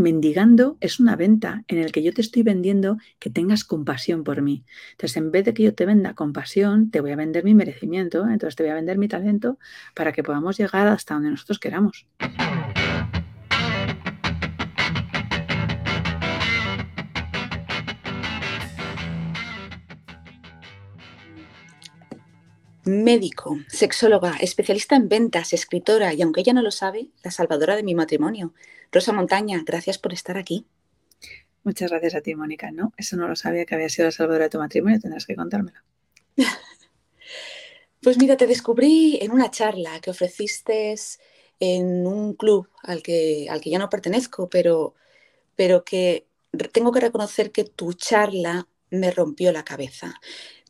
mendigando es una venta en el que yo te estoy vendiendo que tengas compasión por mí. Entonces, en vez de que yo te venda compasión, te voy a vender mi merecimiento, entonces te voy a vender mi talento para que podamos llegar hasta donde nosotros queramos. Médico, sexóloga, especialista en ventas, escritora y, aunque ella no lo sabe, la salvadora de mi matrimonio. Rosa Montaña, gracias por estar aquí. Muchas gracias a ti, Mónica. No, eso no lo sabía que había sido la salvadora de tu matrimonio, tendrás que contármelo. pues mira, te descubrí en una charla que ofreciste en un club al que, al que ya no pertenezco, pero, pero que tengo que reconocer que tu charla me rompió la cabeza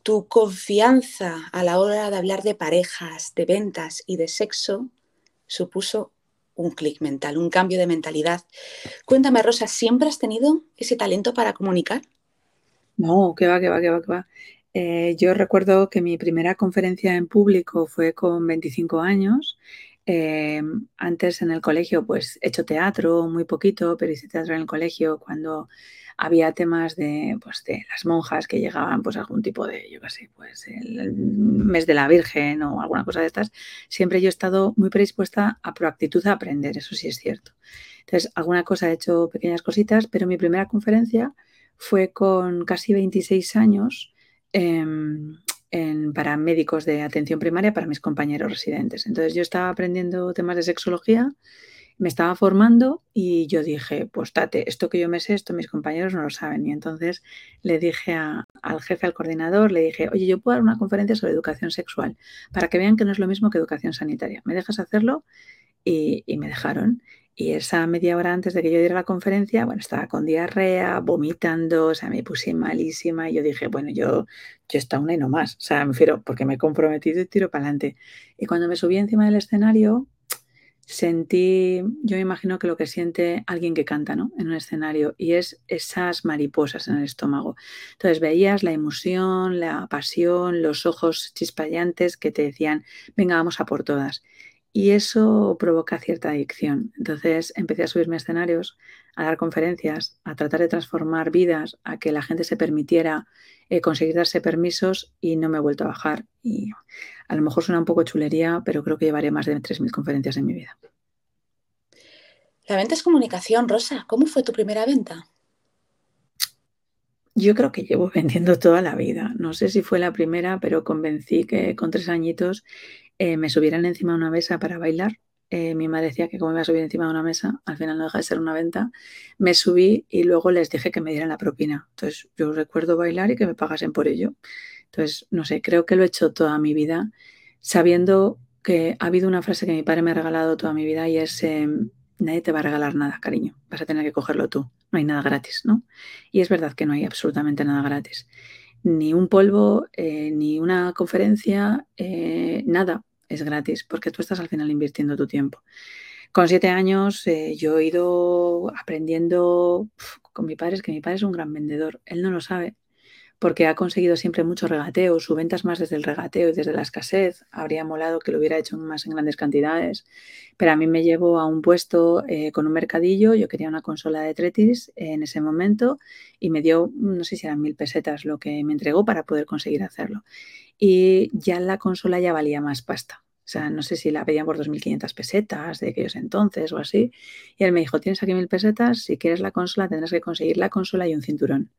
tu confianza a la hora de hablar de parejas, de ventas y de sexo supuso un clic mental, un cambio de mentalidad. Cuéntame, Rosa, ¿siempre has tenido ese talento para comunicar? No, que va, que va, que va, que va. Eh, yo recuerdo que mi primera conferencia en público fue con 25 años. Eh, antes en el colegio, pues he hecho teatro muy poquito, pero hice teatro en el colegio cuando había temas de, pues, de las monjas que llegaban, pues algún tipo de, yo qué pues el, mes de la Virgen o alguna cosa de estas, siempre yo he estado muy predispuesta a proactitud a aprender, eso sí es cierto. Entonces, alguna cosa he hecho pequeñas cositas, pero mi primera conferencia fue con casi 26 años em, para médicos de atención primaria para mis compañeros residentes. Entonces, yo estaba aprendiendo temas de sexología me estaba formando y yo dije, pues tate, esto que yo me sé, esto mis compañeros no lo saben. Y entonces le dije al jefe, al coordinador, le dije, oye, yo puedo dar una conferencia sobre educación sexual para que vean que no es lo mismo que educación sanitaria. ¿Me dejas hacerlo? Y, me dejaron. Y esa media hora antes de que yo diera la conferencia, bueno, estaba con diarrea, vomitando, o sea, me puse malísima y yo dije, bueno, yo, yo está una y no más, o sea, me refiero, porque me he comprometido y tiro para adelante. Y cuando me subí encima del escenario, sentí, yo me imagino que lo que siente alguien que canta ¿no? en un escenario y es esas mariposas en el estómago. Entonces veías la emoción, la pasión, los ojos chispayantes que te decían, venga, vamos a por todas. Y eso provoca cierta adicción. Entonces empecé a subirme a escenarios, a dar conferencias, a tratar de transformar vidas, a que la gente se permitiera eh, conseguir darse permisos y no me he vuelto a bajar. Y a lo mejor suena un poco chulería, pero creo que llevaré más de 3.000 conferencias en mi vida. La venta es comunicación, Rosa. ¿Cómo fue tu primera venta? Yo creo que llevo vendiendo toda la vida. No sé si fue la primera, pero convencí que con tres añitos eh, me subieran encima de una mesa para bailar. Eh, mi madre decía que como iba a subir encima de una mesa, al final no deja de ser una venta. Me subí y luego les dije que me dieran la propina. Entonces yo recuerdo bailar y que me pagasen por ello. Entonces, no sé, creo que lo he hecho toda mi vida sabiendo que ha habido una frase que mi padre me ha regalado toda mi vida y es, em, nadie te va a regalar nada, cariño, vas a tener que cogerlo tú, no hay nada gratis, ¿no? Y es verdad que no hay absolutamente nada gratis. Ni un polvo, eh, ni una conferencia, eh, nada es gratis, porque tú estás al final invirtiendo tu tiempo. Con siete años eh, yo he ido aprendiendo con mi padre, es que mi padre es un gran vendedor, él no lo sabe, porque ha conseguido siempre mucho regateo, su venta más desde el regateo y desde la escasez. Habría molado que lo hubiera hecho más en grandes cantidades, pero a mí me llevó a un puesto eh, con un mercadillo, yo quería una consola de Tretis en ese momento y me dio, no sé si eran mil pesetas lo que me entregó para poder conseguir hacerlo. Y ya la consola ya valía más pasta. O sea, no sé si la pedían por 2.500 pesetas de aquellos entonces o así. Y él me dijo, tienes aquí mil pesetas, si quieres la consola tendrás que conseguir la consola y un cinturón.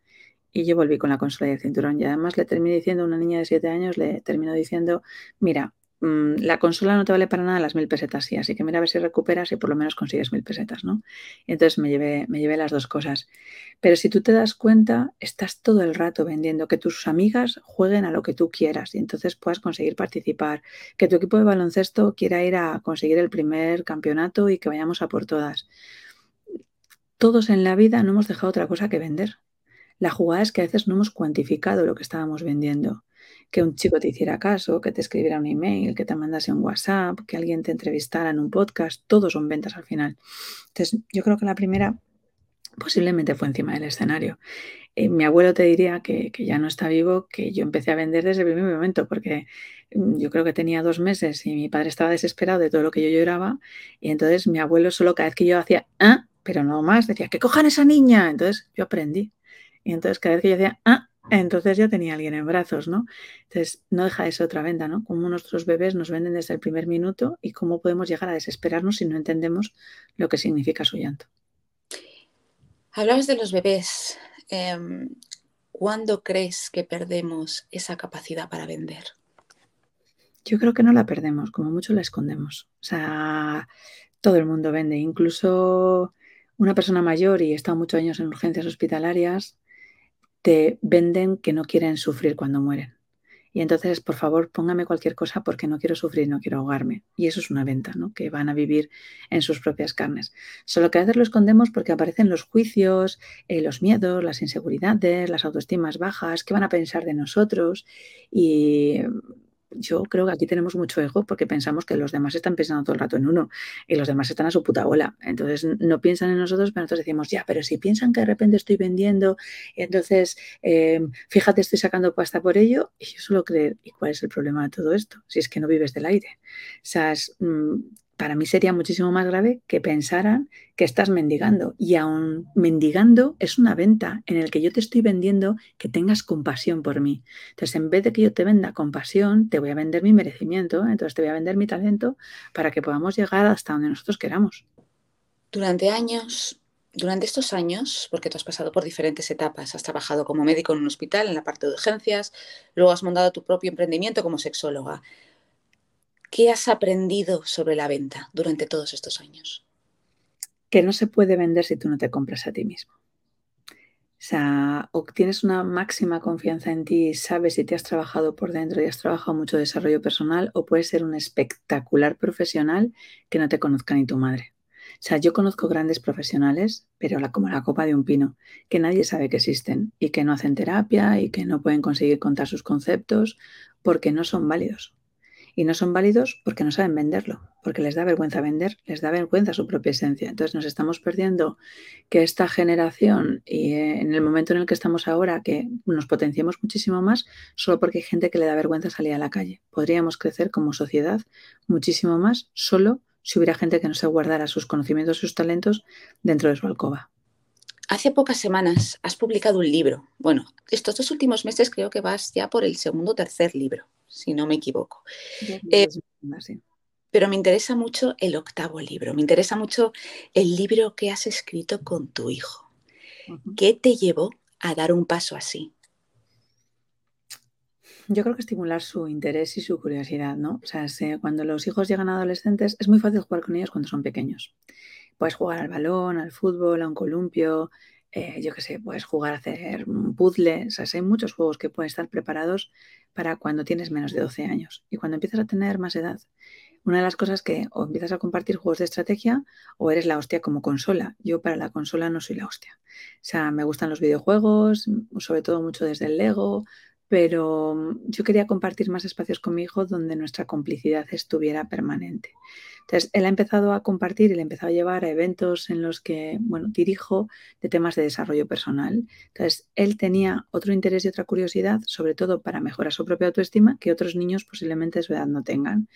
Y yo volví con la consola y el cinturón. Y además le terminé diciendo una niña de 7 años, le terminó diciendo, mira, mm, la consola no te vale para nada las mil pesetas, sí, así que mira a ver si recuperas y por lo menos consigues mil pesetas, ¿no? Y entonces me llevé, me llevé las dos cosas. Pero si tú te das cuenta, estás todo el rato vendiendo que tus amigas jueguen a lo que tú quieras y entonces puedas conseguir participar, que tu equipo de baloncesto quiera ir a conseguir el primer campeonato y que vayamos a por todas. Todos en la vida no hemos dejado otra cosa que vender. La jugada es que a veces no hemos cuantificado lo que estábamos vendiendo. Que un chico te hiciera caso, que te escribiera un email, que te mandase un WhatsApp, que alguien te entrevistara en un podcast, todos son ventas al final. Entonces, yo creo que la primera posiblemente fue encima del escenario. Eh, mi abuelo te diría que, ya no está vivo, que yo empecé a vender desde el primer momento, porque mm, yo creo que tenía dos meses y mi padre estaba desesperado de todo lo que yo lloraba, y entonces mi abuelo solo cada vez que yo hacía, ¿ah? pero no más, decía, que cojan esa niña. Entonces yo aprendí. Y entonces cada vez que yo decía, ah, entonces ya tenía alguien en brazos, ¿no? Entonces no deja de ser otra venta, ¿no? Cómo nuestros bebés nos venden desde el primer minuto y cómo podemos llegar a desesperarnos si no entendemos lo que significa su llanto. Hablabas de los bebés. Em, ¿Cuándo crees que perdemos esa capacidad para vender? Yo creo que no la perdemos, como mucho la escondemos. O sea, todo el mundo vende, incluso una persona mayor y está muchos años en urgencias hospitalarias, te venden que no quieren sufrir cuando mueren. Y entonces, por favor, póngame cualquier cosa porque no quiero sufrir, no quiero ahogarme. Y eso es una venta, ¿no? Que van a vivir en sus propias carnes. Solo que a veces lo escondemos porque aparecen los juicios, eh, los miedos, las inseguridades, las autoestimas bajas, qué van a pensar de nosotros. Y yo creo que aquí tenemos mucho ego porque pensamos que los demás están pensando todo el rato en uno y los demás están a su puta bola. Entonces no piensan en nosotros, pero nosotros decimos, ya, pero si piensan que de repente estoy vendiendo, entonces em, fíjate, estoy sacando pasta por ello, y yo solo creo, ¿y cuál es el problema de todo esto? Si es que no vives del aire. O sea, es, mm, para mí sería muchísimo más grave que pensaran que estás mendigando. Y aún mendigando es una venta en el que yo te estoy vendiendo que tengas compasión por mí. Entonces, en vez de que yo te venda compasión, te voy a vender mi merecimiento, entonces te voy a vender mi talento para que podamos llegar hasta donde nosotros queramos. Durante años, durante estos años, porque tú has pasado por diferentes etapas, has trabajado como médico en un hospital, en la parte de urgencias, luego has montado tu propio emprendimiento como sexóloga. ¿Qué has aprendido sobre la venta durante todos estos años? Que no se puede vender si tú no te compras a ti mismo. O sea, obtienes una máxima confianza en ti, sabes si te has trabajado por dentro y has trabajado mucho desarrollo personal, o puedes ser un espectacular profesional que no te conozca ni tu madre. O sea, yo conozco grandes profesionales, pero la, como la copa de un pino, que nadie sabe que existen y que no hacen terapia y que no pueden conseguir contar sus conceptos porque no son válidos y no son válidos porque no saben venderlo, porque les da vergüenza vender, les da vergüenza su propia esencia. Entonces nos estamos perdiendo que esta generación y eh, en el momento en el que estamos ahora, que nos potenciemos muchísimo más, solo porque hay gente que le da vergüenza salir a la calle. Podríamos crecer como sociedad muchísimo más solo si hubiera gente que no se guardara sus conocimientos, sus talentos dentro de su alcoba. Hace pocas semanas has publicado un libro. Bueno, estos dos últimos meses creo que vas ya por el segundo o tercer libro si no me equivoco. Eh, pero me interesa mucho el octavo libro, me interesa mucho el libro que has escrito con tu hijo. ¿Qué te llevó a dar un paso así? Yo creo que estimular su interés y su curiosidad, ¿no? O sea, cuando los hijos llegan a adolescentes es muy fácil jugar con ellos cuando son pequeños. Puedes jugar al balón, al fútbol, a un columpio, eh, yo qué sé, puedes jugar a hacer un puzzle. O sea, hay muchos juegos que pueden estar preparados para cuando tienes menos de 12 años. Y cuando empiezas a tener más edad, una de las cosas que o empiezas a compartir juegos de estrategia o eres la hostia como consola. Yo para la consola no soy la hostia. O sea, me gustan los videojuegos, sobre todo mucho desde el Lego, pero yo quería compartir más espacios con mi hijo donde nuestra complicidad estuviera permanente. Entonces, él ha empezado a compartir y ha empezado a llevar a eventos en los que, bueno, dirijo de temas de desarrollo personal. Entonces, él tenía otro interés y otra curiosidad, sobre todo para mejorar su propia autoestima, que otros niños posiblemente de su edad no tengan.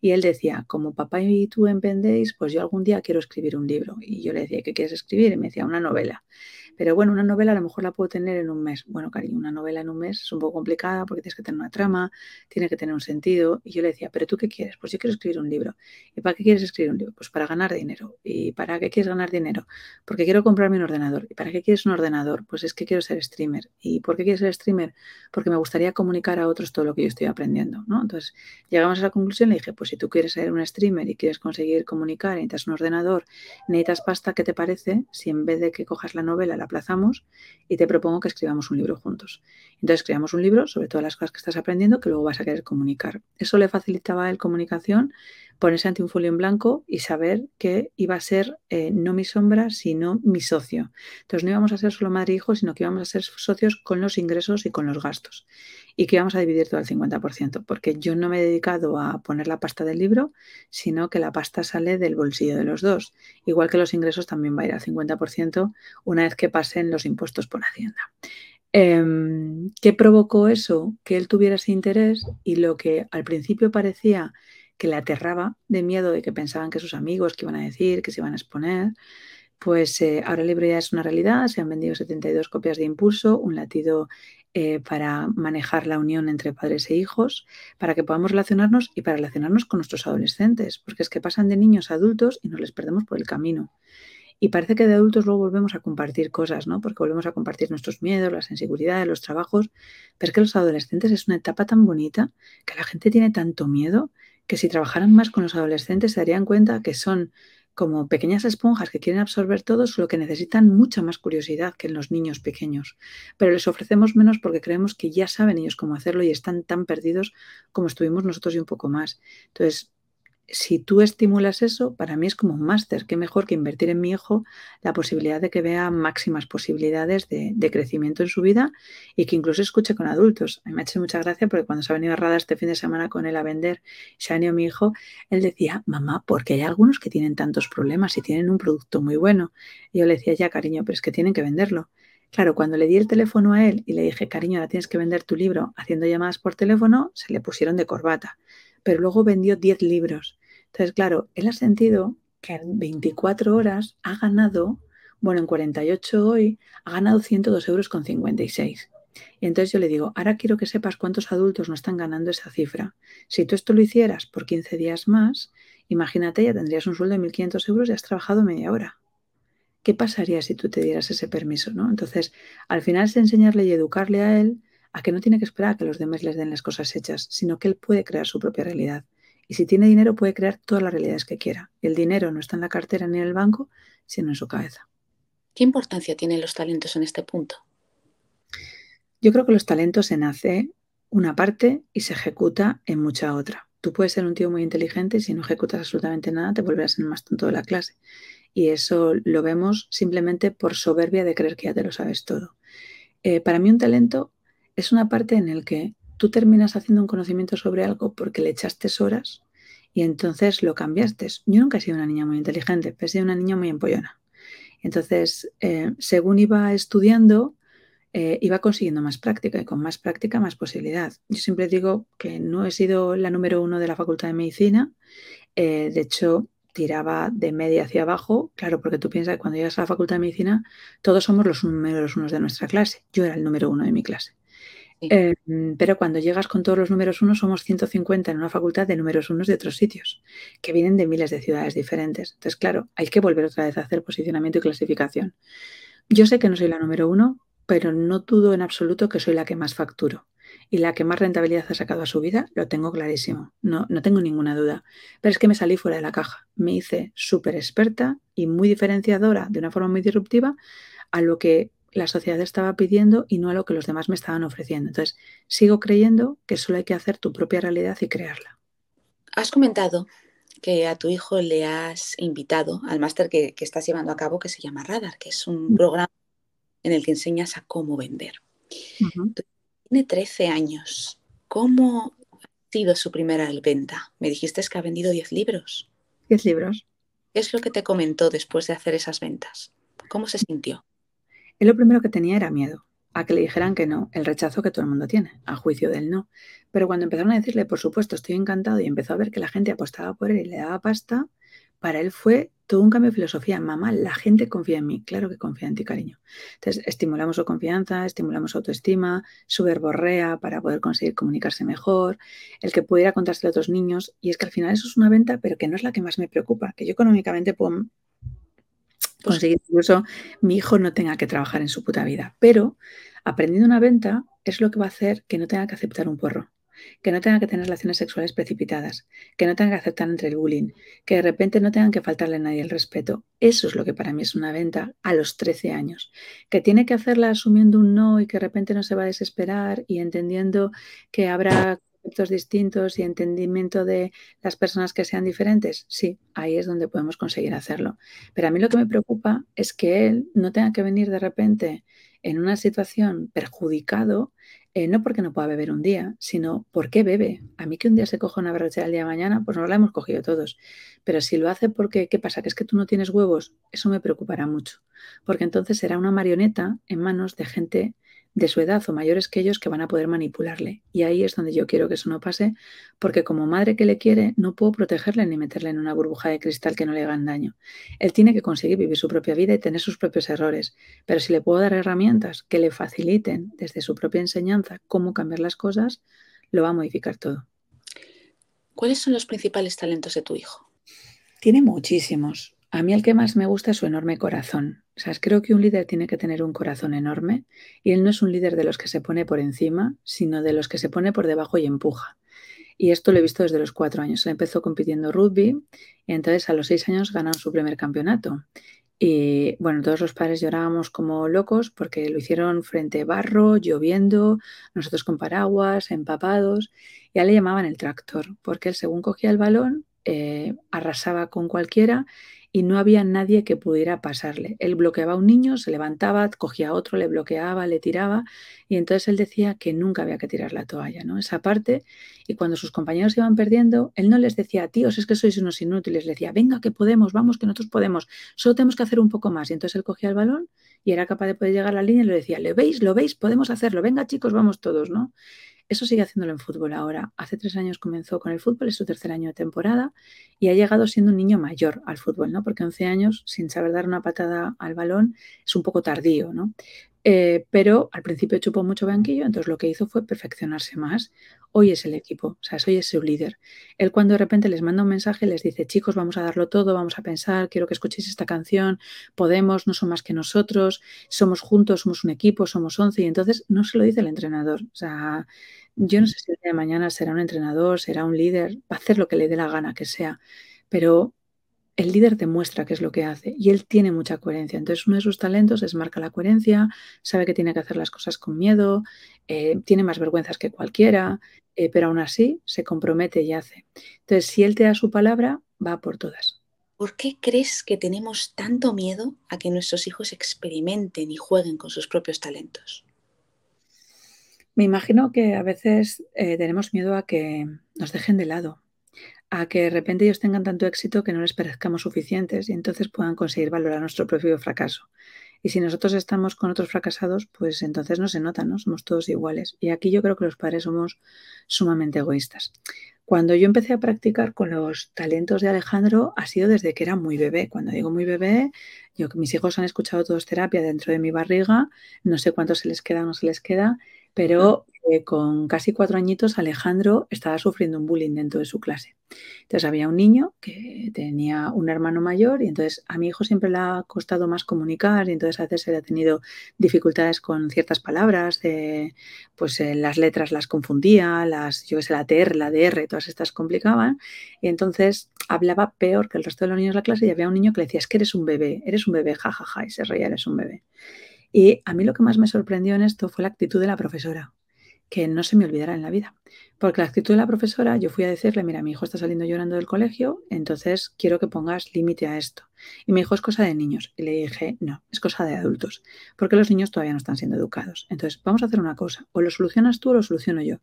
Y él decía, como papá y tú emprendéis, pues yo algún día quiero escribir un libro. Y yo le decía, ¿qué quieres escribir? Y me decía, una novela. Pero bueno, una novela a lo mejor la puedo tener en un mes. Bueno, cariño, una novela en un mes es un poco complicada porque tienes que tener una trama, tiene que tener un sentido. Y yo le decía, ¿pero tú qué quieres? Pues yo quiero escribir un libro. ¿Y para qué quieres escribir un libro? Pues para ganar dinero. ¿Y para qué quieres ganar dinero? Porque quiero comprarme un ordenador. ¿Y para qué quieres un ordenador? Pues es que quiero ser streamer. ¿Y por qué quieres ser streamer? Porque me gustaría comunicar a otros todo lo que yo estoy aprendiendo, ¿no? Entonces, llegamos a la conclusión y le dije, pues si tú quieres ser un streamer y quieres conseguir comunicar, necesitas un ordenador, necesitas pasta, ¿qué te parece si en vez de que cojas la novela la y te propongo que escribamos un libro juntos. Entonces escribamos un libro sobre todas las cosas que estás aprendiendo que luego vas a querer comunicar. Eso le facilitaba a él comunicación, ponerse ante un folio en blanco y saber que iba a ser eh, no mi sombra, sino mi socio. Entonces no íbamos a ser solo madre e hijo, sino que íbamos a ser socios con los ingresos y con los gastos. Y que íbamos a dividir todo el 50%, porque yo no me he dedicado a poner la pasta del libro, sino que la pasta sale del bolsillo de los dos. Igual que los ingresos también va a ir al 50% una vez que pasen los impuestos por Hacienda. Em, ¿Qué provocó eso? Que él tuviera ese interés y lo que al principio parecía que le aterraba de miedo de que pensaban que sus amigos que iban a decir, que se iban a exponer, Pues eh, ahora Libre ya es una realidad, se han vendido 72 copias de Impulso, un latido eh, para manejar la unión entre padres e hijos, para que podamos relacionarnos y para relacionarnos con nuestros adolescentes, porque es que pasan de niños a adultos y nos les perdemos por el camino. Y parece que de adultos luego volvemos a compartir cosas, ¿no? Porque volvemos a compartir nuestros miedos, las inseguridades, los trabajos. Pero es que los adolescentes es una etapa tan bonita que la gente tiene tanto miedo que si trabajaran más con los adolescentes se darían cuenta que son como pequeñas esponjas que quieren absorber todo, solo que necesitan mucha más curiosidad que en los niños pequeños. Pero les ofrecemos menos porque creemos que ya saben ellos cómo hacerlo y están tan perdidos como estuvimos nosotros y un poco más. Entonces, si tú estimulas eso, para mí es como un máster. Qué mejor que invertir en mi hijo la posibilidad de que vea máximas posibilidades de, crecimiento en su vida y que incluso escuche con adultos. A mí me ha hecho mucha gracia porque cuando se ha venido a Rada este fin de semana con él a vender, se ha venido mi hijo, él decía, mamá, porque hay algunos que tienen tantos problemas y tienen un producto muy bueno. Y yo le decía, ya, cariño, pero es que tienen que venderlo. Claro, cuando le di el teléfono a él y le dije, cariño, ahora tienes que vender tu libro haciendo llamadas por teléfono, se le pusieron de corbata pero luego vendió 10 libros. Entonces, claro, él ha sentido que en 24 horas ha ganado, bueno, en 48 hoy, ha ganado 102 euros con 56. Y entonces yo le digo, ahora quiero que sepas cuántos adultos no están ganando esa cifra. Si tú esto lo hicieras por 15 días más, imagínate, ya tendrías un sueldo de 1.500 euros y has trabajado media hora. ¿Qué pasaría si tú te dieras ese permiso? ¿no? Entonces, al final es enseñarle y educarle a él a que no tiene que esperar a que los demás les den las cosas hechas, sino que él puede crear su propia realidad. Y si tiene dinero, puede crear todas las realidades que quiera. El dinero no está en la cartera ni en el banco, sino en su cabeza. ¿Qué importancia tienen los talentos en este punto? Yo creo que los talentos se nace una parte y se ejecuta en mucha otra. Tú puedes ser un tío muy inteligente y si no ejecutas absolutamente nada, te volverás el más tonto de la clase. Y eso lo vemos simplemente por soberbia de creer que ya te lo sabes todo. Eh, para mí un talento es una parte en la que tú terminas haciendo un conocimiento sobre algo porque le echaste horas y entonces lo cambiaste. Yo nunca he sido una niña muy inteligente, pero he sido una niña muy empollona. Entonces, eh, según iba estudiando, eh, iba consiguiendo más práctica y con más práctica más posibilidad. Yo siempre digo que no he sido la número uno de la Facultad de Medicina. Eh, de hecho, tiraba de media hacia abajo, claro, porque tú piensas que cuando llegas a la Facultad de Medicina, todos somos los números unos de nuestra clase. Yo era el número uno de mi clase. Em, pero cuando llegas con todos los números uno, somos 150 en una facultad de números unos de otros sitios, que vienen de miles de ciudades diferentes. Entonces, claro, hay que volver otra vez a hacer posicionamiento y clasificación. Yo sé que no soy la número uno, pero no dudo en absoluto que soy la que más facturo. Y la que más rentabilidad ha sacado a su vida, lo tengo clarísimo. No, no tengo ninguna duda. Pero es que me salí fuera de la caja. Me hice súper experta y muy diferenciadora, de una forma muy disruptiva, a lo que la sociedad estaba pidiendo y no a lo que los demás me estaban ofreciendo. Entonces, sigo creyendo que solo hay que hacer tu propia realidad y crearla. Has comentado que a tu hijo le has invitado al máster que, estás llevando a cabo que se llama Radar, que es un mm. programa en el que enseñas a cómo vender. Tiene 13 años. ¿Cómo ha sido su primera venta? Me dijiste que ha vendido 10 libros. 10 libros. ¿Qué es lo que te comentó después de hacer esas ventas? ¿Cómo se sintió? Él lo primero que tenía era miedo a que le dijeran que no, el rechazo que todo el mundo tiene, a juicio del no. Pero cuando empezaron a decirle, por supuesto, estoy encantado y empezó a ver que la gente apostaba por él y le daba pasta, para él fue todo un cambio de filosofía. Mamá, la gente confía en mí. Claro que confía en ti, cariño. Entonces, estimulamos su confianza, estimulamos su autoestima, su verborrea para poder conseguir comunicarse mejor, el que pudiera contárselo a otros niños. Y es que al final eso es una venta, pero que no es la que más me preocupa. Que yo económicamente puedo conseguir incluso mi hijo no tenga que trabajar en su puta vida. Pero aprendiendo una venta es lo que va a hacer que no tenga que aceptar un porro, que no tenga que tener relaciones sexuales precipitadas, que no tenga que aceptar entre el bullying, que de repente no tengan que faltarle a nadie el respeto. Eso es lo que para mí es una venta a los 13 años, que tiene que hacerla asumiendo un no y que de repente no se va a desesperar y entendiendo que habrá distintos y entendimiento de las personas que sean diferentes, sí, ahí es donde podemos conseguir hacerlo. Pero a mí lo que me preocupa es que él no tenga que venir de repente en una situación perjudicado, eh, no porque no pueda beber un día, sino porque bebe. A mí que un día se coja una berrochera el día de mañana, pues no la hemos cogido todos. Pero si lo hace porque, ¿qué pasa? Que es que tú no tienes huevos, eso me preocupará mucho. Porque entonces será una marioneta en manos de gente de su edad o mayores que ellos que van a poder manipularle. Y ahí es donde yo quiero que eso no pase, porque como madre que le quiere, no puedo protegerle ni meterle en una burbuja de cristal que no le hagan daño. Él tiene que conseguir vivir su propia vida y tener sus propios errores. Pero si le puedo dar herramientas que le faciliten desde su propia enseñanza cómo cambiar las cosas, lo va a modificar todo. ¿Cuáles son los principales talentos de tu hijo? Tiene muchísimos. A mí el que más me gusta es su enorme corazón. O sea, creo que un líder tiene que tener un corazón enorme y él no es un líder de los que se pone por encima, sino de los que se pone por debajo y empuja. Y esto lo he visto desde los cuatro años. Él empezó compitiendo rugby y entonces a los seis años ganó su primer campeonato. Y bueno, todos los padres llorábamos como locos porque lo hicieron frente a barro, lloviendo, nosotros con paraguas, empapados. Y a él le llamaban el tractor, porque él según cogía el balón, eh, arrasaba con cualquiera y no había nadie que pudiera pasarle. Él bloqueaba a un niño, se levantaba, cogía a otro, le bloqueaba, le tiraba y entonces él decía que nunca había que tirar la toalla, ¿no? Esa parte y cuando sus compañeros iban perdiendo, él no les decía, tíos, es que sois unos inútiles, le decía, venga, que podemos, vamos, que nosotros podemos, solo tenemos que hacer un poco más. Y entonces él cogía el balón y era capaz de poder llegar a la línea y le decía, ¿le veis? ¿Lo veis? Podemos hacerlo, venga chicos, vamos todos, ¿no? Eso sigue haciéndolo en fútbol ahora. Hace tres años comenzó con el fútbol, es su tercer año de temporada y ha llegado siendo un niño mayor al fútbol, ¿no? Porque 11 años sin saber dar una patada al balón es un poco tardío, ¿no? Eh, pero al principio chupó mucho banquillo, entonces lo que hizo fue perfeccionarse más. Hoy es el equipo, o sea, hoy es su líder. Él cuando de repente les manda un mensaje, les dice, chicos, vamos a darlo todo, vamos a pensar, quiero que escuchéis esta canción, podemos, no son más que nosotros, somos juntos, somos un equipo, somos 11, y entonces no se lo dice el entrenador. O sea, yo no sé si el día de mañana será un entrenador, será un líder, va a hacer lo que le dé la gana que sea, pero el líder demuestra qué es lo que hace y él tiene mucha coherencia. Entonces, uno de sus talentos es marca la coherencia, sabe que tiene que hacer las cosas con miedo, eh, tiene más vergüenzas que cualquiera, eh, pero aún así se compromete y hace. Entonces, si él te da su palabra, va por todas. ¿Por qué crees que tenemos tanto miedo a que nuestros hijos experimenten y jueguen con sus propios talentos? Me imagino que a veces eh, tenemos miedo a que nos dejen de lado, a que de repente ellos tengan tanto éxito que no les parezcamos suficientes y entonces puedan conseguir valorar nuestro propio fracaso. Y si nosotros estamos con otros fracasados, pues entonces no se nota, ¿no? Somos todos iguales. Y aquí yo creo que los padres somos sumamente egoístas. Cuando yo empecé a practicar con los talentos de Alejandro ha sido desde que era muy bebé. Cuando digo muy bebé, yo mis hijos han escuchado todos terapia dentro de mi barriga, no sé cuánto se les queda o no se les queda, pero eh, con casi cuatro añitos Alejandro estaba sufriendo un bullying dentro de su clase. Entonces había un niño que tenía un hermano mayor y entonces a mi hijo siempre le ha costado más comunicar y entonces a veces él ha tenido dificultades con ciertas palabras, pues eh, las letras las confundía, las, yo que sé, la TR, la DR, todas estas complicaban y entonces hablaba peor que el resto de los niños de la clase y había un niño que le decía, es que eres un bebé, eres un bebé, jajaja, y se reía, eres un bebé. Y a mí lo que más me sorprendió en esto fue la actitud de la profesora que no se me olvidará en la vida. Porque la actitud de la profesora, yo fui a decirle, mira, mi hijo está saliendo llorando del colegio, entonces quiero que pongas límite a esto. Y me dijo, es cosa de niños. Y le dije, no, es cosa de adultos, porque los niños todavía no están siendo educados. Entonces, vamos a hacer una cosa, o lo solucionas tú o lo soluciono yo,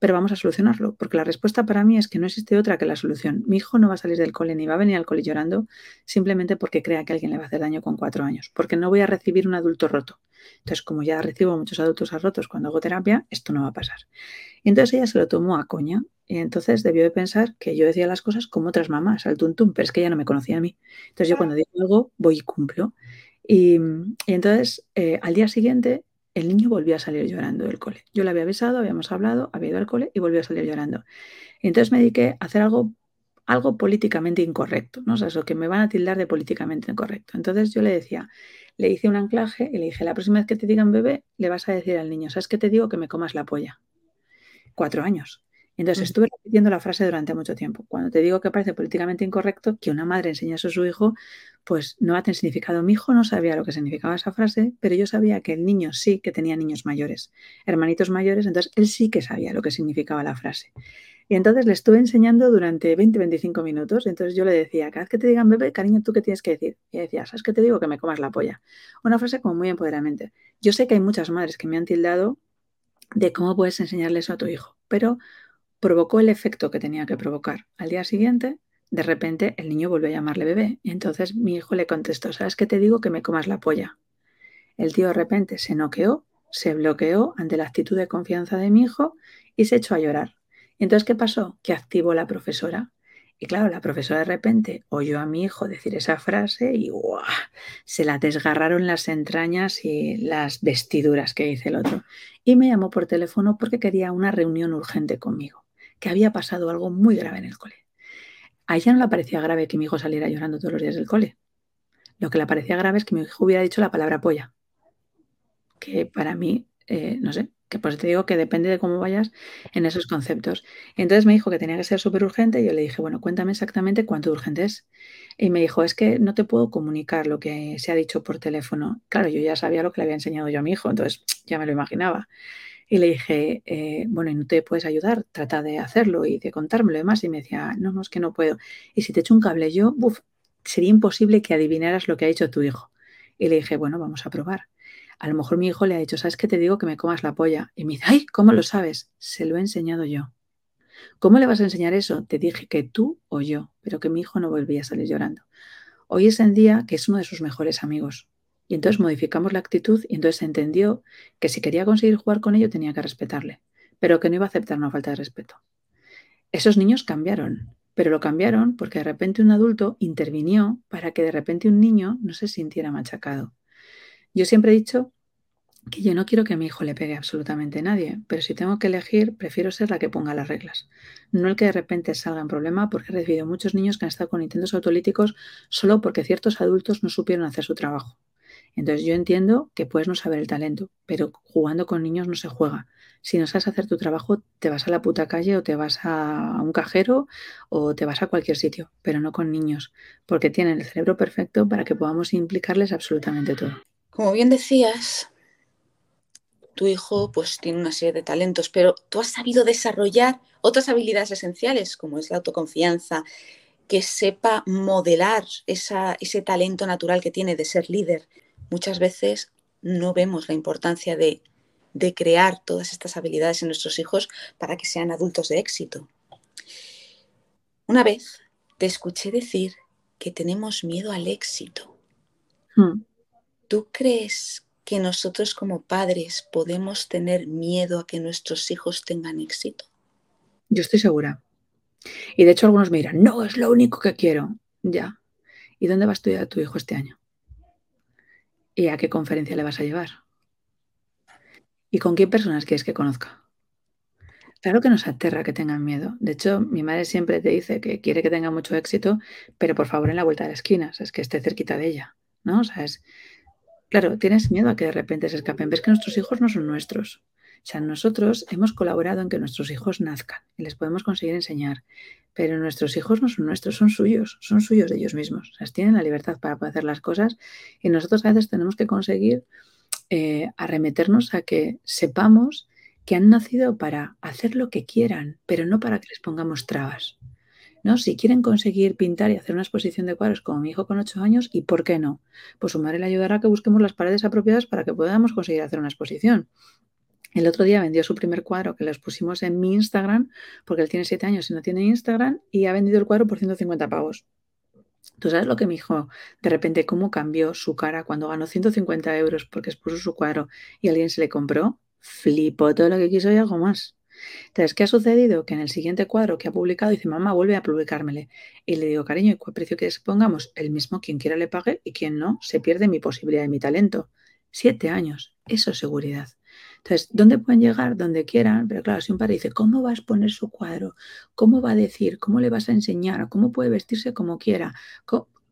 pero vamos a solucionarlo, porque la respuesta para mí es que no existe otra que la solución. Mi hijo no va a salir del cole ni va a venir al cole llorando simplemente porque crea que alguien le va a hacer daño con cuatro años, porque no voy a recibir un adulto roto. Entonces, como ya recibo muchos adultos rotos cuando hago terapia, esto no va a pasar. Entonces ella se lo tomó a coña y entonces debió de pensar que yo decía las cosas como otras mamás, al tuntum, pero es que ella no me conocía a mí. Entonces yo cuando digo algo, voy y cumplo. Y, entonces eh, al día siguiente el niño volvió a salir llorando del cole. Yo le había avisado, habíamos hablado, había ido al cole y volvió a salir llorando. Y entonces me dediqué a hacer algo, algo políticamente incorrecto, ¿no? O sea, eso que me van a tildar de políticamente incorrecto. Entonces yo le decía, le hice un anclaje y le dije, la próxima vez que te digan bebé, le vas a decir al niño, ¿sabes qué te digo? Que me comas la polla. Cuatro años. Entonces estuve repitiendo la frase durante mucho tiempo. Cuando te digo que parece políticamente incorrecto que una madre enseñe a su hijo, pues no va a tener significado. Mi hijo no sabía lo que significaba esa frase, pero yo sabía que el niño sí que tenía niños mayores, hermanitos mayores, entonces él sí que sabía lo que significaba la frase. Y entonces le estuve enseñando durante 20-25 minutos. Entonces yo le decía, cada vez que te digan bebé, cariño, ¿tú qué tienes que decir? Y decía, ¿sabes qué te digo? Que me comas la polla. Una frase como muy empoderamente. Yo sé que hay muchas madres que me han tildado de cómo puedes enseñarle eso a tu hijo, pero provocó el efecto que tenía que provocar. Al día siguiente, de repente, el niño volvió a llamarle bebé. Y entonces mi hijo le contestó, ¿sabes qué te digo? Que me comas la polla. El tío de repente se noqueó, se bloqueó ante la actitud de confianza de mi hijo y se echó a llorar. ¿Y entonces qué pasó? Que activó la profesora. Y claro, la profesora de repente oyó a mi hijo decir esa frase y se la desgarraron las entrañas y las vestiduras que dice el otro. Y me llamó por teléfono porque quería una reunión urgente conmigo, que había pasado algo muy grave en el cole. A ella no le parecía grave que mi hijo saliera llorando todos los días del cole. Lo que le parecía grave es que mi hijo hubiera dicho la palabra polla. Que para mí, eh, no sé, que pues te digo que depende de cómo vayas en esos conceptos. entonces me dijo que tenía que ser súper urgente y yo le dije, bueno, cuéntame exactamente cuánto urgente es. Y me dijo, es que no te puedo comunicar lo que se ha dicho por teléfono. Claro, yo ya sabía lo que le había enseñado yo a mi hijo, entonces ya me lo imaginaba. Y le dije, eh, bueno, ¿y no te puedes ayudar? Trata de hacerlo y de contármelo y demás. Y me decía, no, no, es que no puedo. Y si te echo un cable yo, uf, sería imposible que adivinaras lo que ha hecho tu hijo. Y le dije, bueno, vamos a probar. A lo mejor mi hijo le ha dicho, ¿sabes qué te digo que me comas la polla? Y me dice, ay, ¿cómo lo sabes? Se lo he enseñado yo. ¿Cómo le vas a enseñar eso? Te dije que tú o yo, pero que mi hijo no volvía a salir llorando. Hoy es el día que es uno de sus mejores amigos. Y entonces modificamos la actitud y entonces entendió que si quería conseguir jugar con ello tenía que respetarle, pero que no iba a aceptar una falta de respeto. Esos niños cambiaron, pero lo cambiaron porque de repente un adulto intervinió para que de repente un niño no se sintiera machacado. Yo siempre he dicho que yo no quiero que mi hijo le pegue absolutamente a nadie, pero si tengo que elegir, prefiero ser la que ponga las reglas. No el que de repente salga en problema, porque he recibido muchos niños que han estado con intentos autolíticos solo porque ciertos adultos no supieron hacer su trabajo. Entonces yo entiendo que puedes no saber el talento, pero jugando con niños no se juega. Si no sabes hacer tu trabajo, te vas a la puta calle o te vas a un cajero o te vas a cualquier sitio, pero no con niños, porque tienen el cerebro perfecto para que podamos implicarles absolutamente todo. Como bien decías, tu hijo pues tiene una serie de talentos, pero tú has sabido desarrollar otras habilidades esenciales, como es la autoconfianza, que sepa modelar ese talento natural que tiene de ser líder. Muchas veces no vemos la importancia de, de crear todas estas habilidades en nuestros hijos para que sean adultos de éxito. Una vez te escuché decir que tenemos miedo al éxito. Hmm. ¿Tú crees que nosotros como padres podemos tener miedo a que nuestros hijos tengan éxito? Yo estoy segura. Y de hecho algunos me dirán, no, es lo único que quiero. Ya. ¿Y dónde va a estudiar tu hijo este año? ¿Y a qué conferencia le vas a llevar? ¿Y con qué personas quieres que conozca? Claro que nos aterra que tengan miedo. De hecho, mi madre siempre te dice que quiere que tenga mucho éxito, pero por favor en la vuelta de la esquina, es que esté cerquita de ella, ¿no? O sea, es, Claro, tienes miedo a que de repente se escapen. Ves que nuestros hijos no son nuestros. O sea, nosotros hemos colaborado en que nuestros hijos nazcan y les podemos conseguir enseñar, pero nuestros hijos no son nuestros, son suyos, son suyos de ellos mismos. O sea, tienen la libertad para poder hacer las cosas y nosotros a veces tenemos que conseguir eh, arremeternos a que sepamos que han nacido para hacer lo que quieran, pero no para que les pongamos trabas. ¿No? Si quieren conseguir pintar y hacer una exposición de cuadros como mi hijo con ocho años, ¿y por qué no? Pues su madre le ayudará a que busquemos las paredes apropiadas para que podamos conseguir hacer una exposición. El otro día vendió su primer cuadro que lo pusimos en mi Instagram, porque él tiene siete años y no tiene Instagram, y ha vendido el cuadro por 150 pavos. ¿Tú sabes lo que mi hijo, de repente, cómo cambió su cara cuando ganó 150 euros porque expuso su cuadro y alguien se le compró? Flipó todo lo que quiso y algo más. Entonces, ¿qué ha sucedido? Que en el siguiente cuadro que ha publicado dice, mamá, vuelve a publicármele. Y le digo, cariño, ¿y cuál precio que pongamos? El mismo, quien quiera le pague y quien no, se pierde mi posibilidad y mi talento. Siete años, eso es seguridad. Entonces, ¿dónde pueden llegar? Donde quieran, pero claro, si un padre dice, ¿cómo vas a exponer su cuadro? ¿Cómo va a decir? ¿Cómo le vas a enseñar? ¿Cómo puede vestirse como quiera?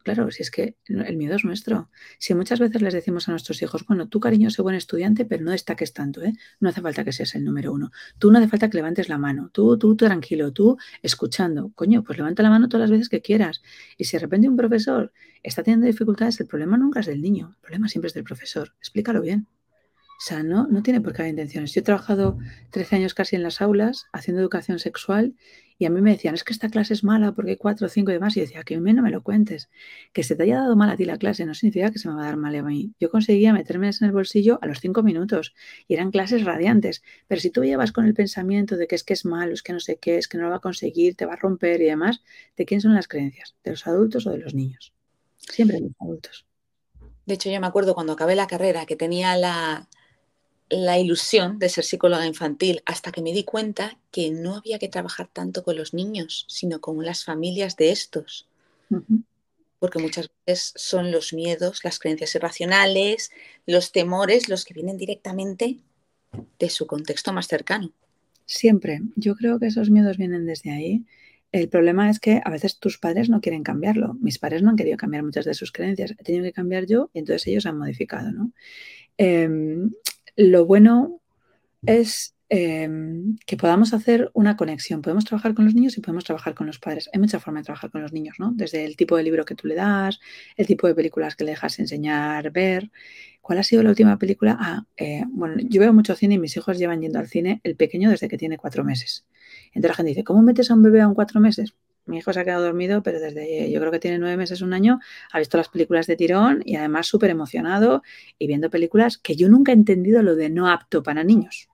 Claro, si es que el miedo es nuestro. Si muchas veces les decimos a nuestros hijos, bueno, tú cariño, sé buen estudiante, pero no destaques tanto, ¿eh? No hace falta que seas el número uno. Tú no hace falta que levantes la mano. Tú, tú, tú tranquilo, tú escuchando. Coño, pues levanta la mano todas las veces que quieras. Y si de repente un profesor está teniendo dificultades, el problema nunca es del niño, el problema siempre es del profesor. Explícalo bien. Sea, no, no tiene por qué haber intenciones. Yo he trabajado 13 años casi en las aulas haciendo educación sexual y a mí me decían, es que esta clase es mala porque hay cuatro o cinco y demás. Y decía, que a mí no me lo cuentes. Que se te haya dado mal a ti la clase no significa que se me va a dar mal a mí. Yo conseguía meterme en el bolsillo a los cinco minutos y eran clases radiantes. Pero si tú llevas con el pensamiento de que es que es malo, es que no sé qué, es que no lo va a conseguir, te va a romper y demás, ¿de quién son las creencias? ¿De los adultos o de los niños? Siempre de los adultos. De hecho, yo me acuerdo cuando acabé la carrera que tenía la, la ilusión de ser psicóloga infantil hasta que me di cuenta que no había que trabajar tanto con los niños, sino con las familias de estos. Porque muchas veces son los miedos, las creencias irracionales, los temores los que vienen directamente de su contexto más cercano. Siempre. Yo creo que esos miedos vienen desde ahí. El problema es que a veces tus padres no quieren cambiarlo. Mis padres no han querido cambiar muchas de sus creencias. He tenido que cambiar yo y entonces ellos han modificado, ¿no? Em, lo bueno es em, que podamos hacer una conexión. Podemos trabajar con los niños y podemos trabajar con los padres. Hay mucha forma de trabajar con los niños, ¿no? Desde el tipo de libro que tú le das, el tipo de películas que le dejas enseñar, ver. ¿Cuál ha sido la última película? Ah, eh, bueno, yo veo mucho cine y mis hijos llevan yendo al cine el pequeño desde que tiene cuatro meses. Entonces la gente dice, ¿cómo metes a un bebé a un cuatro meses? Mi hijo se ha quedado dormido, pero desde yo creo que tiene nueve meses, un año, ha visto las películas de tirón y además súper emocionado y viendo películas que yo nunca he entendido lo de no apto para niños.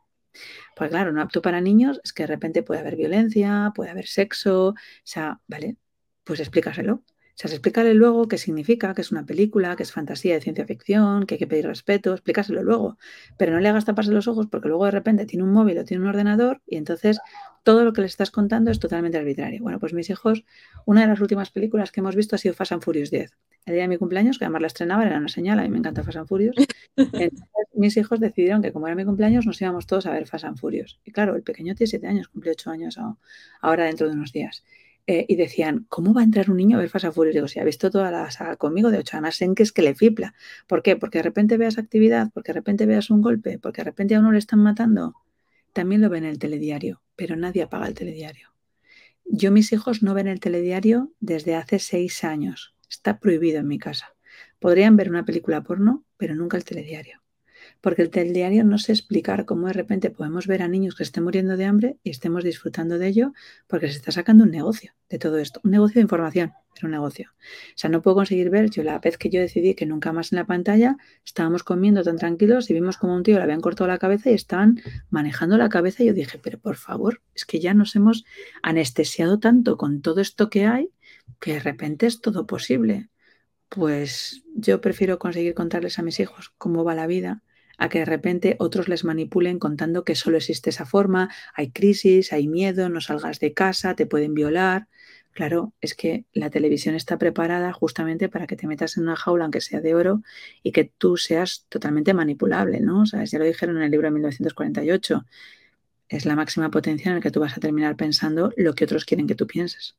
Pues claro, no apto para niños es que de repente puede haber violencia, puede haber sexo, o sea, vale, pues explícaselo. O sea, explícale luego qué significa, que es una película, que es fantasía de ciencia ficción, que hay que pedir respeto, explícaselo luego. Pero no le hagas taparse los ojos porque luego de repente tiene un móvil o tiene un ordenador y entonces todo lo que le estás contando es totalmente arbitrario. Bueno, pues mis hijos, una de las últimas películas que hemos visto ha sido Fast and Furious 10. El día de mi cumpleaños, que además la estrenaba, era una señal, a mí me encanta Fast and Furious. Entonces, mis hijos decidieron que como era mi cumpleaños nos íbamos todos a ver Fast and Furious. Y claro, el pequeño tiene 7 años, cumple 8 años ahora dentro de unos días. Eh, y decían, ¿cómo va a entrar un niño a ver Fast and Furious? Digo, si ha visto toda la saga conmigo de ocho, además en que es que le fipla. ¿Por qué? Porque de repente veas actividad, porque de repente veas un golpe, porque de repente a uno le están matando. También lo ven en el telediario, pero nadie apaga el telediario. Yo, mis hijos no ven el telediario desde hace seis años. Está prohibido en mi casa. Podrían ver una película porno, pero nunca el telediario porque el telediario no sé explicar cómo de repente podemos ver a niños que estén muriendo de hambre y estemos disfrutando de ello porque se está sacando un negocio de todo esto, un negocio de información, pero un negocio. O sea, no puedo conseguir ver, yo la vez que yo decidí que nunca más en la pantalla, estábamos comiendo tan tranquilos y vimos como un tío le habían cortado la cabeza y estaban manejando la cabeza y yo dije, pero por favor, es que ya nos hemos anestesiado tanto con todo esto que hay que de repente es todo posible. Pues yo prefiero conseguir contarles a mis hijos cómo va la vida a que de repente otros les manipulen contando que solo existe esa forma, hay crisis, hay miedo, no salgas de casa, te pueden violar. Claro, es que la televisión está preparada justamente para que te metas en una jaula, aunque sea de oro, y que tú seas totalmente manipulable, ¿no? O ya lo dijeron en el libro de 1948. Es la máxima potencia en la que tú vas a terminar pensando lo que otros quieren que tú pienses.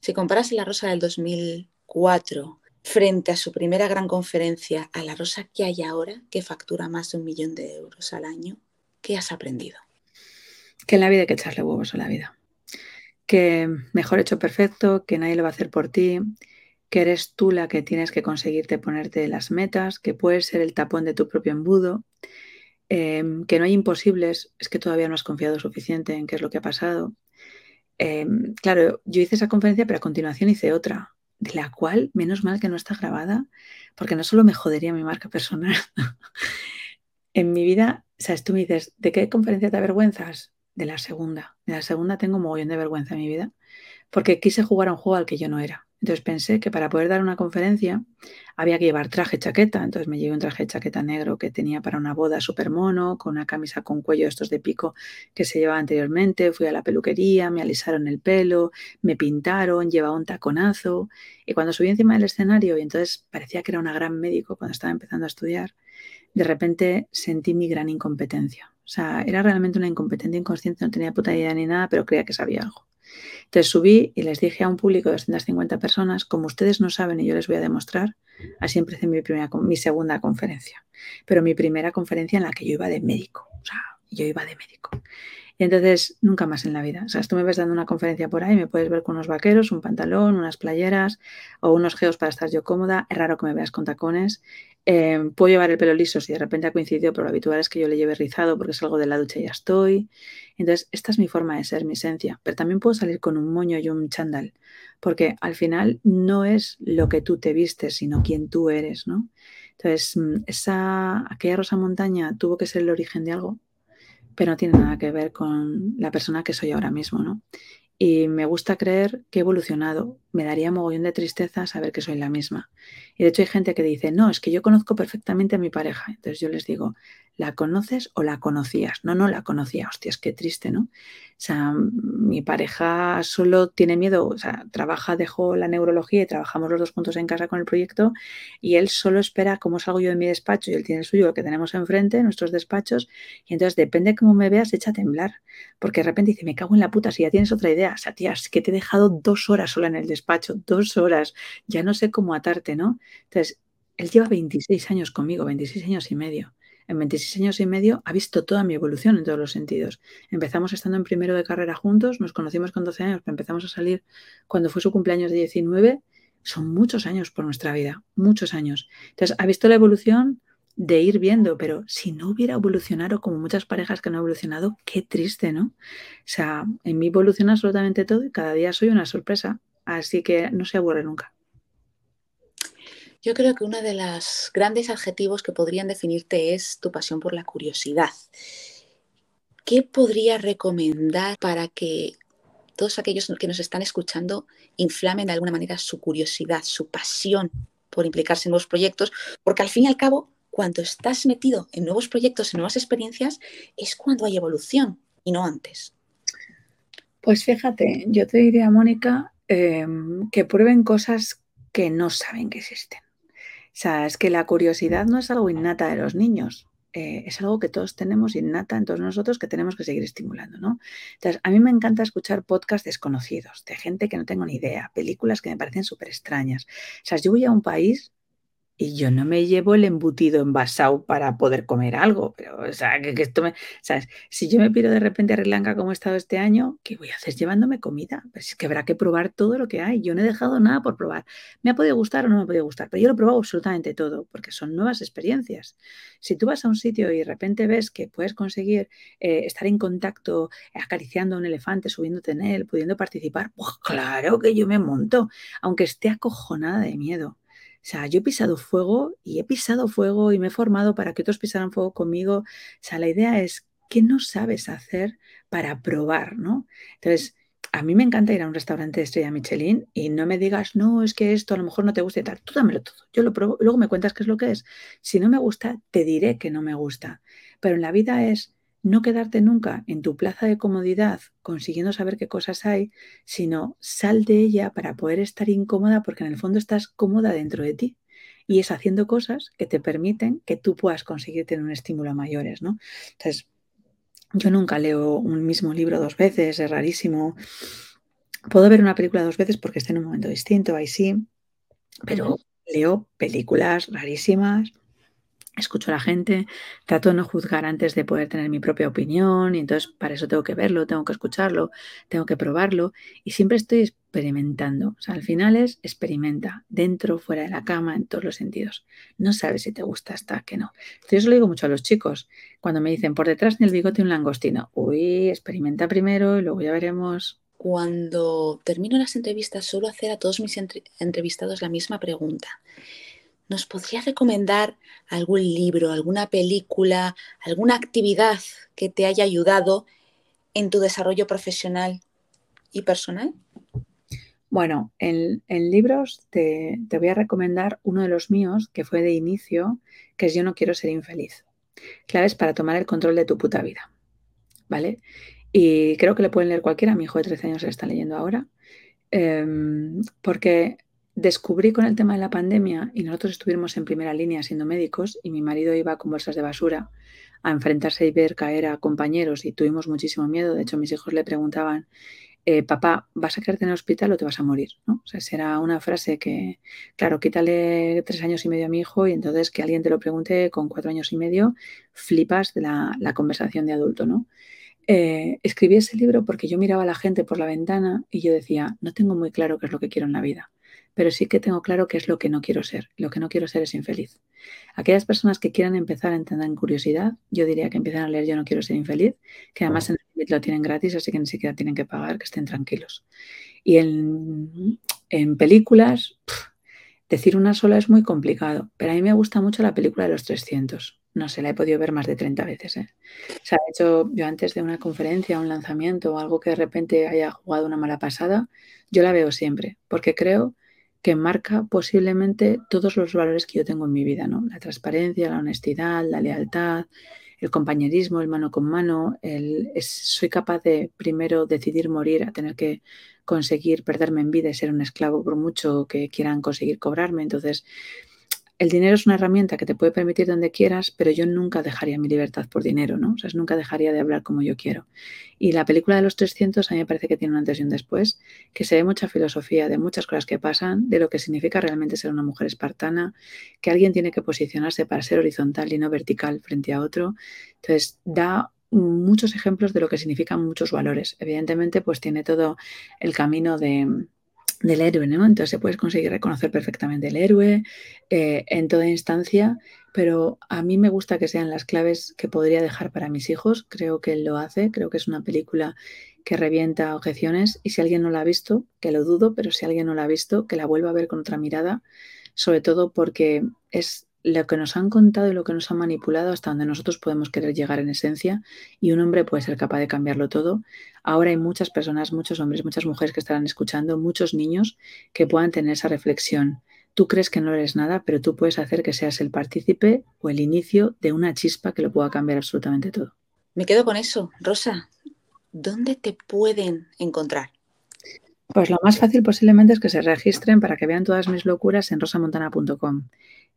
Si comparas la Rosa del 2004 frente a su primera gran conferencia, a la Rosa que hay ahora, que factura más de un millón de euros al año, ¿qué has aprendido? Que en la vida hay que echarle huevos a la vida. Que mejor hecho perfecto, que nadie lo va a hacer por ti, que eres tú la que tienes que conseguirte ponerte las metas, que puedes ser el tapón de tu propio embudo, em, que no hay imposibles, es que todavía no has confiado suficiente en qué es lo que ha pasado. Em, claro, yo hice esa conferencia, pero a continuación hice otra, de la cual, menos mal que no está grabada, porque no solo me jodería mi marca personal. en mi vida, sea, tú me dices, ¿de qué conferencia te avergüenzas? De la segunda. De la segunda tengo un mogollón de vergüenza en mi vida, porque quise jugar a un juego al que yo no era. Entonces pensé que para poder dar una conferencia había que llevar traje chaqueta. Entonces me llevé un traje chaqueta negro que tenía para una boda súper mono, con una camisa con cuello estos de pico que se llevaba anteriormente. Fui a la peluquería, me alisaron el pelo, me pintaron, llevaba un taconazo. Y cuando subí encima del escenario, y entonces parecía que era una gran médico cuando estaba empezando a estudiar, de repente sentí mi gran incompetencia. O sea, era realmente una incompetencia inconsciente, no tenía puta idea ni nada, pero creía que sabía algo. Entonces subí y les dije a un público de 250 personas, como ustedes no saben y yo les voy a demostrar, así empecé mi, primera, mi segunda conferencia. Pero mi primera conferencia en la que yo iba de médico, o sea, yo iba de médico. Y entonces, nunca más en la vida. O sea, tú me ves dando una conferencia por ahí, me puedes ver con unos vaqueros, un pantalón, unas playeras o unos geos para estar yo cómoda. Es raro que me veas con tacones. Eh, puedo llevar el pelo liso si de repente ha coincidido, pero lo habitual es que yo le lleve rizado porque salgo de la ducha y ya estoy. Entonces, esta es mi forma de ser, mi esencia. Pero también puedo salir con un moño y un chándal, porque al final no es lo que tú te vistes, sino quién tú eres, ¿no? Entonces, mm, esa, aquella rosa montaña tuvo que ser el origen de algo, pero no tiene nada que ver con la persona que soy ahora mismo, ¿no? Y me gusta creer que he evolucionado. Me daría mogollón de tristeza saber que soy la misma. Y de hecho hay gente que dice, no, es que yo conozco perfectamente a mi pareja. Entonces yo les digo, ¿La conoces o la conocías? No, no la conocía. Hostias, qué triste, ¿no? O sea, mi pareja solo tiene miedo, o sea, trabaja, dejó la neurología y trabajamos los dos juntos en casa con el proyecto y él solo espera cómo salgo yo de mi despacho y él tiene el suyo, que tenemos enfrente, nuestros despachos, y entonces depende de cómo me veas, echa a temblar, porque de repente dice, me cago en la puta, si ya tienes otra idea, o sea, tía, es que te he dejado dos horas sola en el despacho, dos horas, ya no sé cómo atarte, ¿no? Entonces, él lleva 26 años conmigo, 26 años y medio en 26 años y medio ha visto toda mi evolución en todos los sentidos. Empezamos estando en primero de carrera juntos, nos conocimos con 12 años, empezamos a salir cuando fue su cumpleaños de 19. Son muchos años por nuestra vida, muchos años. Entonces, ha visto la evolución de ir viendo, pero si no hubiera evolucionado como muchas parejas que no han evolucionado, qué triste, ¿no? O sea, en mí evoluciona absolutamente todo y cada día soy una sorpresa, así que no se aburre nunca. Yo creo que uno de los grandes adjetivos que podrían definirte es tu pasión por la curiosidad. ¿Qué podría recomendar para que todos aquellos que nos están escuchando inflamen de alguna manera su curiosidad, su pasión por implicarse en nuevos proyectos? Porque al fin y al cabo, cuando estás metido en nuevos proyectos, en nuevas experiencias, es cuando hay evolución y no antes. Pues fíjate, yo te diría, Mónica, em, que prueben cosas que no saben que existen. Sea, es que la curiosidad no es algo innata de los niños, eh, es algo que todos tenemos innata en todos nosotros que tenemos que seguir estimulando, ¿no? Entonces, a mí me encanta escuchar podcasts desconocidos, de gente que no tengo ni idea, películas que me parecen súper extrañas. O sea, yo voy a un país y yo no me llevo el embutido envasado para poder comer algo, pero, o sea, que, esto me, ¿sabes? Si yo me pido de repente a Sri como he estado este año, ¿qué voy a hacer llevándome comida? Pues es que habrá que probar todo lo que hay. Yo no he dejado nada por probar. Me ha podido gustar o no me ha podido gustar, pero yo lo he probado absolutamente todo, porque son nuevas experiencias. Si tú vas a un sitio y de repente ves que puedes conseguir eh, estar en contacto, acariciando a un elefante, subiéndote en él, pudiendo participar, pues claro que yo me monto, aunque esté acojonada de miedo. O sea, yo he pisado fuego y he pisado fuego y me he formado para que otros pisaran fuego conmigo. O sea, la idea es, ¿qué no sabes hacer para probar, no? Entonces, a mí me encanta ir a un restaurante de estrella Michelin y no me digas, no, es que esto a lo mejor no te gusta y tal. Tú dámelo todo. Yo lo pruebo, luego me cuentas qué es lo que es. Si no me gusta, te diré que no me gusta. Pero en la vida es no quedarte nunca en tu plaza de comodidad consiguiendo saber qué cosas hay, sino sal de ella para poder estar incómoda porque en el fondo estás cómoda dentro de ti. Y es haciendo cosas que te permiten que tú puedas conseguir tener un estímulo a mayores, ¿no? Entonces, yo nunca leo un mismo libro dos veces, es rarísimo. Puedo ver una película dos veces porque está en un momento distinto, ahí sí, pero leo películas rarísimas escucho a la gente, trato de no juzgar antes de poder tener mi propia opinión y entonces para eso tengo que verlo, tengo que escucharlo, tengo que probarlo y siempre estoy experimentando. O sea, al final es experimenta, dentro, fuera de la cama, en todos los sentidos. No sabes si te gusta hasta que no. Yo eso lo digo mucho a los chicos. Cuando me dicen por detrás del bigote un langostino, uy, experimenta primero y luego ya veremos. Cuando termino las entrevistas suelo hacer a todos mis entrevistados la misma pregunta. ¿Nos podría recomendar algún libro, alguna película, alguna actividad que te haya ayudado en tu desarrollo profesional y personal? Bueno, en, libros te, voy a recomendar uno de los míos, que fue de inicio, que es Yo no quiero ser infeliz. Claves para tomar el control de tu puta vida. ¿Vale? Y creo que le pueden leer cualquiera. Mi hijo de 13 años se está leyendo ahora. Em, porque descubrí con el tema de la pandemia y nosotros estuvimos en primera línea siendo médicos y mi marido iba con bolsas de basura a enfrentarse y ver caer a compañeros y tuvimos muchísimo miedo. De hecho, mis hijos le preguntaban, eh, papá, ¿vas a quedarte en el hospital o te vas a morir? ¿no? O sea, será una frase que, claro, quítale tres años y medio a mi hijo y entonces que alguien te lo pregunte con cuatro años y medio, flipas de la, conversación de adulto, ¿no? Eh, escribí ese libro porque yo miraba a la gente por la ventana y yo decía, no tengo muy claro qué es lo que quiero en la vida pero sí que tengo claro qué es lo que no quiero ser. Lo que no quiero ser es infeliz. Aquellas personas que quieran empezar a entender en curiosidad, yo diría que empiecen a leer Yo no quiero ser infeliz, que además en el lo tienen gratis, así que ni siquiera tienen que pagar, que estén tranquilos. Y en, películas, decir una sola es muy complicado, pero a mí me gusta mucho la película de los 300. No sé, la he podido ver más de 30 veces. ¿eh? O sea, de hecho, yo antes de una conferencia, un lanzamiento o algo que de repente haya jugado una mala pasada, yo la veo siempre, porque creo que marca posiblemente todos los valores que yo tengo en mi vida, ¿no? La transparencia, la honestidad, la lealtad, el compañerismo, el mano con mano, el, soy capaz de primero decidir morir a tener que conseguir perderme en vida y ser un esclavo por mucho que quieran conseguir cobrarme. Entonces, el dinero es una herramienta que te puede permitir donde quieras, pero yo nunca dejaría mi libertad por dinero, ¿no? O sea, nunca dejaría de hablar como yo quiero. Y la película de los 300 a mí me parece que tiene un antes y un después, que se ve mucha filosofía de muchas cosas que pasan, de lo que significa realmente ser una mujer espartana, que alguien tiene que posicionarse para ser horizontal y no vertical frente a otro. Entonces, da muchos ejemplos de lo que significan muchos valores. Evidentemente, pues tiene todo el camino de del héroe, ¿no? Entonces se puede conseguir reconocer perfectamente el héroe eh, en toda instancia, pero a mí me gusta que sean las claves que podría dejar para mis hijos. Creo que él lo hace, creo que es una película que revienta objeciones y si alguien no la ha visto, que lo dudo, pero si alguien no la ha visto, que la vuelva a ver con otra mirada, sobre todo porque es lo que nos han contado y lo que nos han manipulado hasta donde nosotros podemos querer llegar en esencia y un hombre puede ser capaz de cambiarlo todo. Ahora hay muchas personas, muchos hombres, muchas mujeres que estarán escuchando, muchos niños que puedan tener esa reflexión. Tú crees que no eres nada, pero tú puedes hacer que seas el partícipe o el inicio de una chispa que lo pueda cambiar absolutamente todo. Me quedo con eso. Rosa, ¿dónde te pueden encontrar? Pues lo más fácil posiblemente es que se registren para que vean todas mis locuras en rosamontana.com.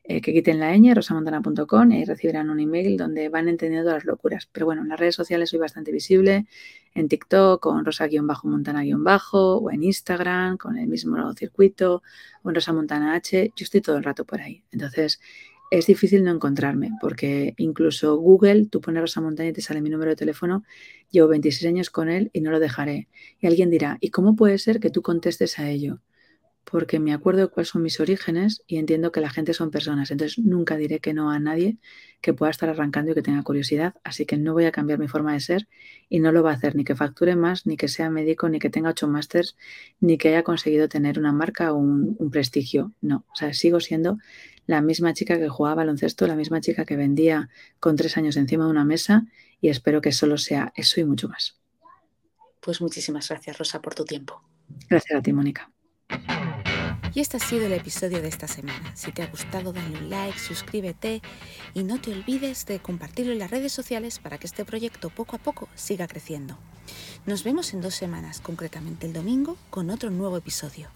Eh, que quiten la ñ, rosamontana.com y ahí recibirán un email donde van entendiendo las locuras. Pero bueno, en las redes sociales soy bastante visible, en TikTok con rosa-montana-bajo o en Instagram con el mismo circuito o en Rosa Montana H. Yo estoy todo el rato por ahí. Entonces es difícil no encontrarme porque incluso Google, tú pones Rosa Montana y te sale mi número de teléfono. Llevo 26 años con él y no lo dejaré. Y alguien dirá, ¿y cómo puede ser que tú contestes a ello? porque me acuerdo de cuáles son mis orígenes y entiendo que la gente son personas. Entonces nunca diré que no a nadie que pueda estar arrancando y que tenga curiosidad. Así que no voy a cambiar mi forma de ser y no lo va a hacer ni que facture más, ni que sea médico, ni que tenga ocho másters, ni que haya conseguido tener una marca o un, un prestigio. No, o sea, sigo siendo la misma chica que jugaba baloncesto, la misma chica que vendía con tres años encima de una mesa y espero que solo sea eso y mucho más. Pues muchísimas gracias, Rosa, por tu tiempo. Gracias a ti, Mónica. Y este ha sido el episodio de esta semana. Si te ha gustado, dale un like, suscríbete y no te olvides de compartirlo en las redes sociales para que este proyecto poco a poco siga creciendo. Nos vemos en dos semanas, concretamente el domingo, con otro nuevo episodio.